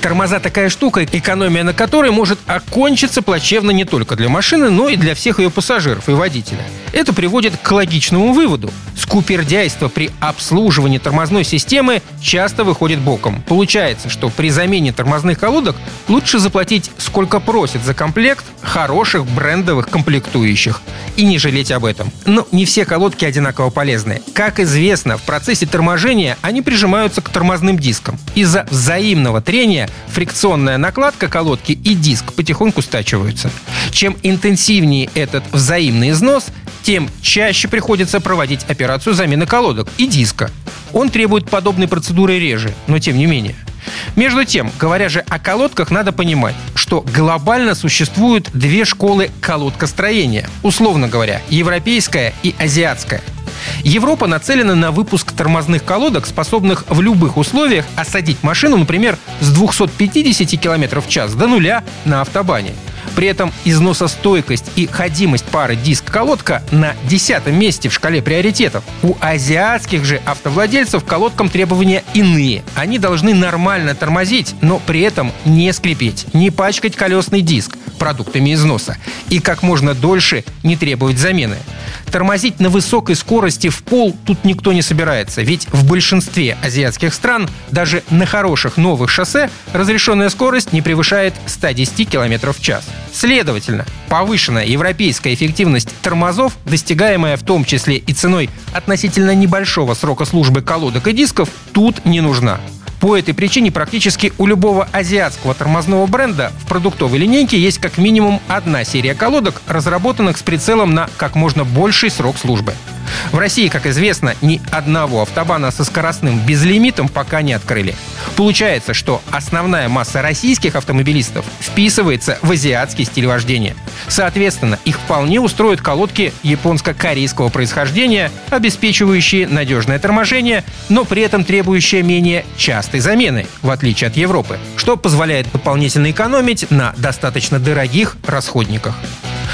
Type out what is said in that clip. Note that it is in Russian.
Тормоза такая штука, экономия на которой может окончиться плачевно не только для машины, но и для всех ее пассажиров и водителя. Это приводит к логичному выводу. Скупердяйство при обслуживании тормозной системы часто выходит боком. Получается, что при замене тормозных колодок лучше заплатить сколько просят за комплект хороших брендовых комплектующих и не жалеть об этом. Но не все колодки одинаково полезны. Как известно, в процессе торможения они прижимаются к тормозным дискам. Из-за взаимного трения фрикционная накладка колодки и диск потихоньку стачиваются. Чем интенсивнее этот взаимный износ, тем чаще приходится проводить операцию замены колодок и диска. Он требует подобной процедуры реже, но тем не менее. Между тем, говоря же о колодках, надо понимать, что глобально существуют две школы колодкостроения. Условно говоря, европейская и азиатская. Европа нацелена на выпуск тормозных колодок, способных в любых условиях осадить машину, например, с 250 км в час до нуля на автобане. При этом износостойкость и ходимость пары диск-колодка на десятом месте в шкале приоритетов. У азиатских же автовладельцев колодкам требования иные. Они должны нормально тормозить, но при этом не скрипеть, не пачкать колесный диск продуктами износа и как можно дольше не требовать замены. Тормозить на высокой скорости в пол тут никто не собирается, ведь в большинстве азиатских стран даже на хороших новых шоссе разрешенная скорость не превышает 110 км в час. Следовательно, повышенная европейская эффективность тормозов, достигаемая в том числе и ценой относительно небольшого срока службы колодок и дисков, тут не нужна. По этой причине практически у любого азиатского тормозного бренда в продуктовой линейке есть как минимум одна серия колодок, разработанных с прицелом на как можно больший срок службы. В России, как известно, ни одного автобана со скоростным безлимитом пока не открыли. Получается, что основная масса российских автомобилистов вписывается в азиатский стиль вождения. Соответственно, их вполне устроят колодки японско-корейского происхождения, обеспечивающие надежное торможение, но при этом требующие менее частой замены, в отличие от Европы, что позволяет дополнительно экономить на достаточно дорогих расходниках.